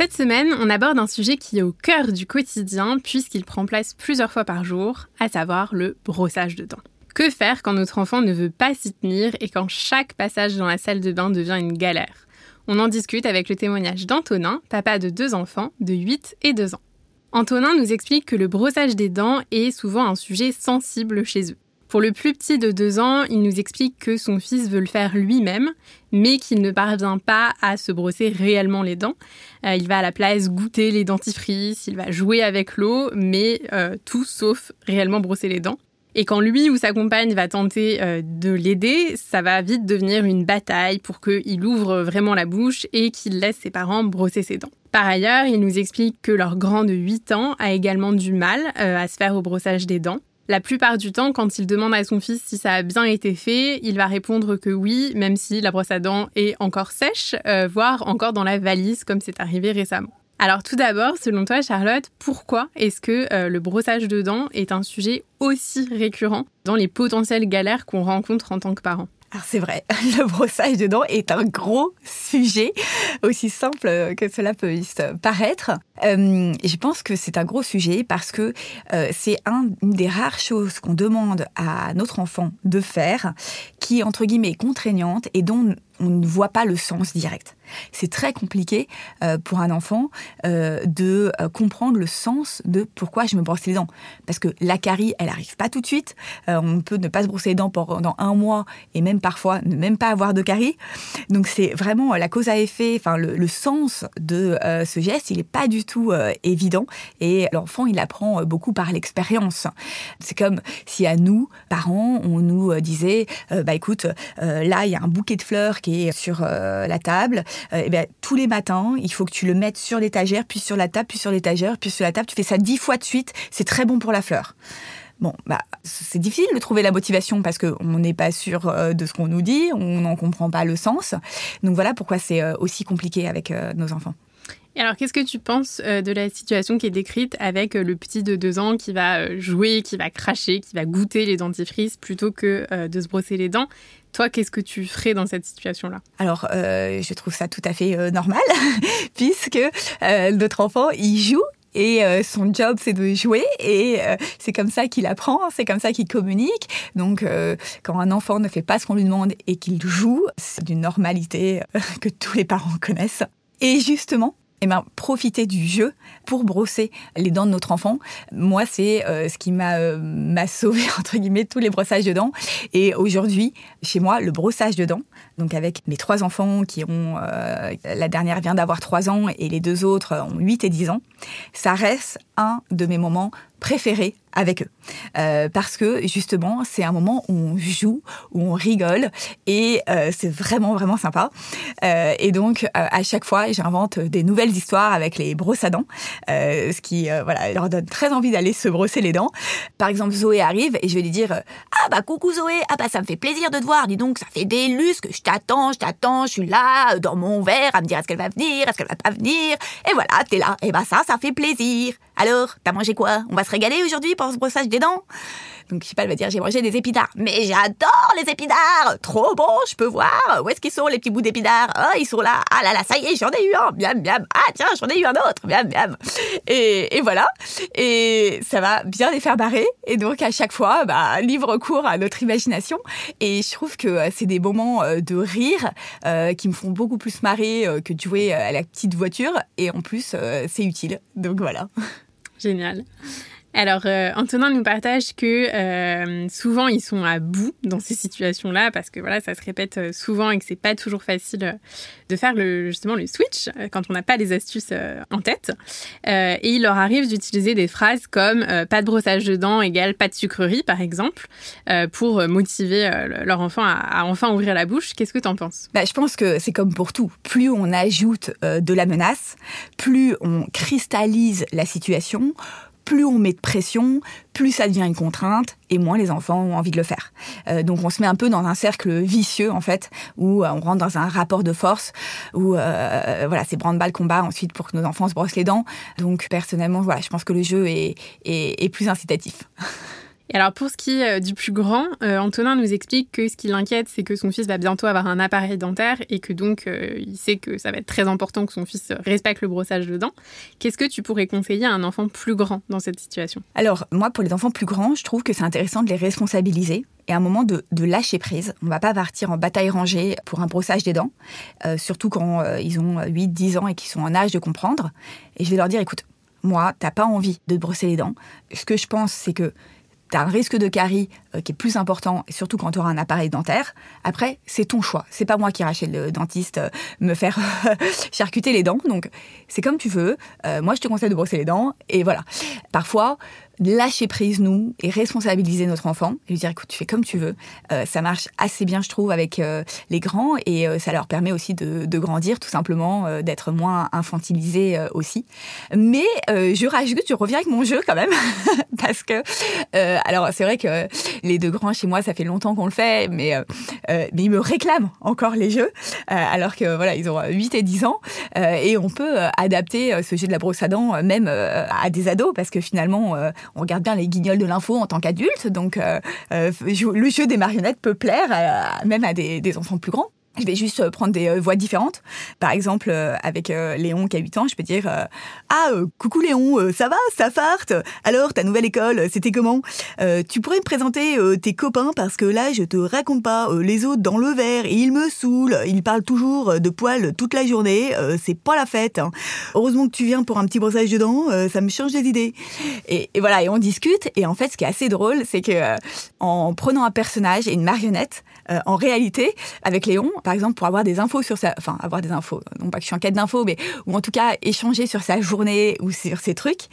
Cette semaine, on aborde un sujet qui est au cœur du quotidien puisqu'il prend place plusieurs fois par jour, à savoir le brossage de dents. Que faire quand notre enfant ne veut pas s'y tenir et quand chaque passage dans la salle de bain devient une galère? On en discute avec le témoignage d'Antonin, papa de deux enfants de 8 et 2 ans. Antonin nous explique que le brossage des dents est souvent un sujet sensible chez eux. Pour le plus petit de deux ans, il nous explique que son fils veut le faire lui-même, mais qu'il ne parvient pas à se brosser réellement les dents. Euh, il va à la place goûter les dentifrices, il va jouer avec l'eau, mais euh, tout sauf réellement brosser les dents. Et quand lui ou sa compagne va tenter euh, de l'aider, ça va vite devenir une bataille pour qu'il ouvre vraiment la bouche et qu'il laisse ses parents brosser ses dents. Par ailleurs, il nous explique que leur grand de 8 ans a également du mal à se faire au brossage des dents. La plupart du temps, quand il demande à son fils si ça a bien été fait, il va répondre que oui, même si la brosse à dents est encore sèche, euh, voire encore dans la valise, comme c'est arrivé récemment. Alors tout d'abord, selon toi Charlotte, pourquoi est-ce que euh, le brossage de dents est un sujet aussi récurrent dans les potentielles galères qu'on rencontre en tant que parent alors c'est vrai, le brossage de dents est un gros sujet, aussi simple que cela peut paraître. Euh, je pense que c'est un gros sujet parce que euh, c'est une des rares choses qu'on demande à notre enfant de faire qui est entre guillemets contraignante et dont on ne voit pas le sens direct. C'est très compliqué euh, pour un enfant euh, de euh, comprendre le sens de pourquoi je me brosse les dents. Parce que la carie, elle arrive pas tout de suite. on peut ne pas se brosser les dents pendant un mois et même parfois ne même pas avoir de carie. Donc c'est vraiment la cause à effet, enfin le, sens de ce geste, il n'est pas du tout évident. Et l'enfant, il apprend beaucoup par l'expérience. C'est comme si à nous, parents, on nous disait, bah écoute, là il y a un bouquet de fleurs qui sur la table. Euh, eh bien, tous les matins, il faut que tu le mettes sur l'étagère, puis sur la table, puis sur l'étagère, puis sur la table. Tu fais ça dix fois de suite. C'est très bon pour la fleur. Bon, bah, c'est difficile de trouver la motivation parce qu'on n'est pas sûr euh, de ce qu'on nous dit, on n'en comprend pas le sens. Donc voilà pourquoi c'est euh, aussi compliqué avec nos enfants. Et alors, qu'est-ce que tu penses de la situation qui est décrite avec le petit de deux ans qui va jouer, qui va cracher, qui va goûter les dentifrices plutôt que de se brosser les dents? Toi, qu'est-ce que tu ferais dans cette situation-là Alors, euh, je trouve ça tout à fait euh, normal, puisque euh, notre enfant, il joue et son job, c'est de jouer et c'est comme ça qu'il apprend, c'est comme ça qu'il communique. Donc, quand un enfant ne fait pas ce qu'on lui demande et qu'il joue, c'est d'une normalité que tous les parents connaissent. Et justement, eh ben, profiter du jeu pour brosser les dents de notre enfant. Moi, c'est euh, ce qui m'a euh, m'a sauvé entre guillemets tous les brossages de dents. Et aujourd'hui, chez moi, le brossage de dents, donc avec mes trois enfants qui ont euh, la dernière vient d'avoir trois ans et les deux autres ont 8 et 10 ans, ça reste un de mes moments préférés avec eux. Euh, parce que justement, c'est un moment où on joue, où on rigole, et euh, c'est vraiment, vraiment sympa. Euh, et donc, à chaque fois, j'invente des nouvelles histoires avec les brosses à dents, ce qui voilà, leur donne très envie d'aller se brosser les dents. Par exemple, Zoé arrive et je vais lui dire Ah bah coucou Zoé, ah bah ça me fait plaisir de te voir, dis donc, ça fait des lustres que je t'attends, je t'attends, je suis là, dans mon verre, à me dire est-ce qu'elle va venir, est-ce qu'elle va pas venir, et voilà, t'es là, et bah ça, ça fait plaisir. Alors, t'as mangé quoi? On va se régaler aujourd'hui pour ce brossage des dents? Donc, je sais pas, elle va dire, j'ai mangé des épinards. Mais j'adore les épinards Trop bon, je peux voir. Où est-ce qu'ils sont, les petits bouts d'épinards? Oh, ils sont là. Ah là là, ça y est, j'en ai eu un. Miam, miam. Ah tiens, j'en ai eu un autre. Miam, miam. Et, voilà. Et ça va bien les faire barrer. Et donc, à chaque fois, bah, livre court à notre imagination. Et je trouve que euh, c'est des moments euh, de rire euh, qui me font beaucoup plus marrer que de jouer à la petite voiture. Et en plus, c'est utile. Donc voilà. Génial. Alors, euh, Antonin nous partage que euh, souvent ils sont à bout dans ces situations-là parce que voilà, ça se répète euh, souvent et que c'est pas toujours facile de faire le, justement le switch quand on n'a pas les astuces en tête. et il leur arrive d'utiliser des phrases comme pas de brossage de dents égale pas de sucrerie, par exemple, pour motiver leur enfant à, enfin ouvrir la bouche. Qu'est-ce que tu en penses? Bah, Je pense que c'est comme pour tout. Plus on ajoute de la menace, plus on cristallise la situation, plus on met de pression, plus ça devient une contrainte et moins les enfants ont envie de le faire. Euh, donc on se met un peu dans un cercle vicieux en fait, où euh, on rentre dans un rapport de force, où euh, voilà c'est branle-balle combat ensuite pour que nos enfants se brossent les dents. Donc personnellement voilà, je pense que le jeu est, est, est plus incitatif. Et alors pour ce qui est euh, du plus grand, euh, Antonin nous explique que ce qui l'inquiète, c'est que son fils va bientôt avoir un appareil dentaire et que donc euh, il sait que ça va être très important que son fils respecte le brossage de dents. Qu'est-ce que tu pourrais conseiller à un enfant plus grand dans cette situation? Alors moi pour les enfants plus grands, je trouve que c'est intéressant de les responsabiliser et à un moment de, lâcher prise. On ne va pas partir en bataille rangée pour un brossage des dents, surtout quand ils ont 8-10 ans et qu'ils sont en âge de comprendre. Et je vais leur dire, écoute, moi, t'as pas envie de te brosser les dents. Ce que je pense, c'est que tu un risque de carie euh, qui est plus important, et surtout quand tu auras un appareil dentaire. Après, c'est ton choix. C'est pas moi qui irai chez le dentiste euh, me faire charcuter les dents. Donc, c'est comme tu veux. Euh, moi, je te conseille de brosser les dents. Et voilà. Parfois, lâcher prise, nous, et responsabiliser notre enfant, et lui dire, écoute, tu fais comme tu veux. Euh, ça marche assez bien, je trouve, avec euh, les grands, et euh, ça leur permet aussi de, de grandir, tout simplement, d'être moins infantilisés aussi. Mais je rajoute, je reviens avec mon jeu quand même, parce que, alors c'est vrai que les deux grands chez moi, ça fait longtemps qu'on le fait, mais, mais ils me réclament encore les jeux, alors que voilà, ils ont 8 et 10 ans, et on peut adapter ce jeu de la brosse à dents même à des ados, parce que finalement, on regarde bien les guignols de l'info en tant qu'adulte, donc euh, euh, le jeu des marionnettes peut plaire même à des enfants plus grands. Je vais juste euh, prendre des euh, voix différentes. Par exemple, euh, avec Léon qui a 8 ans, je peux dire Ah, coucou Léon, ça va, ça farte? Alors, ta nouvelle école, c'était comment? Tu pourrais me présenter tes copains parce que là, je te raconte pas, les autres dans le verre, ils me saoulent, ils parlent toujours de poils toute la journée, c'est pas la fête. Hein. Heureusement que tu viens pour un petit brossage de dents, ça me change des idées. Et, et, voilà, et on discute, et en fait, ce qui est assez drôle, c'est que en prenant un personnage et une marionnette, en réalité, avec Léon, par exemple, pour avoir des infos sur sa, enfin, avoir des infos, non pas que je suis en quête d'infos, mais, ou en tout cas, échanger sur sa journée ou sur ses trucs,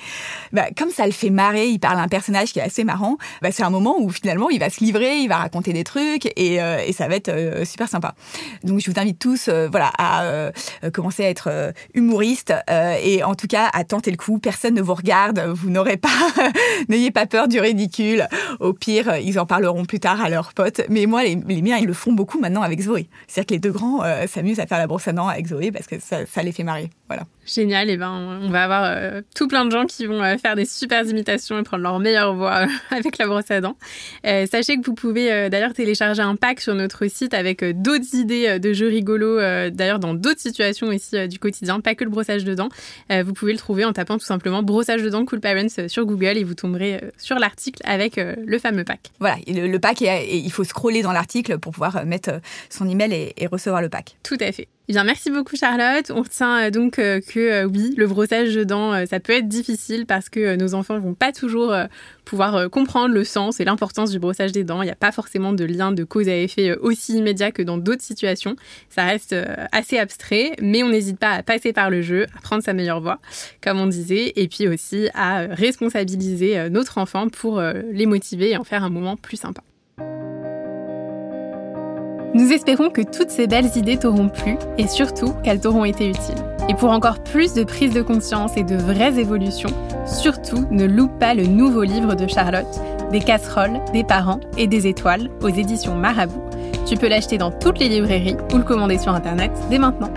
bah, comme ça le fait marrer, il parle à un personnage qui est assez marrant, bah, c'est un moment où finalement, il va se livrer, il va raconter des trucs et, euh, et ça va être euh, super sympa. Donc, je vous invite tous, euh, voilà, à commencer à être humoriste et en tout cas, à tenter le coup. Personne ne vous regarde, vous n'aurez pas, n'ayez pas peur du ridicule. Au pire, ils en parleront plus tard à leurs potes. Mais moi, les, les miens, ils le font beaucoup maintenant avec Zoé. C'est-à-dire que les deux grands euh, s'amusent à faire la brosse à dents avec Zoé parce que ça, les fait marrer. Voilà. Génial, et ben on va avoir euh, tout plein de gens qui vont euh, faire des super imitations et prendre leur meilleure voix euh, avec la brosse à dents. sachez que vous pouvez d'ailleurs télécharger un pack sur notre site avec d'autres idées de jeux rigolos, d'ailleurs dans d'autres situations aussi du quotidien, pas que le brossage de dents. vous pouvez le trouver en tapant tout simplement brossage de dents Cool Parents sur Google et vous tomberez sur l'article avec le fameux pack. Voilà, le, pack, il faut scroller dans l'article pour pouvoir mettre son email et recevoir le pack. Tout à fait. Eh bien, merci beaucoup Charlotte. On retient euh, donc euh, que euh, oui, le brossage de dents, ça peut être difficile parce que nos enfants vont pas toujours pouvoir comprendre le sens et l'importance du brossage des dents. Il n'y a pas forcément de lien de cause à effet aussi immédiat que dans d'autres situations. Ça reste assez abstrait, mais on n'hésite pas à passer par le jeu, à prendre sa meilleure voix, comme on disait, et puis aussi à responsabiliser notre enfant pour les motiver et en faire un moment plus sympa. Nous espérons que toutes ces belles idées t'auront plu et surtout qu'elles t'auront été utiles. Et pour encore plus de prise de conscience et de vraies évolutions, surtout ne loupe pas le nouveau livre de Charlotte, Des casseroles, des parents et des étoiles aux éditions Marabout. Tu peux l'acheter dans toutes les librairies ou le commander sur Internet dès maintenant.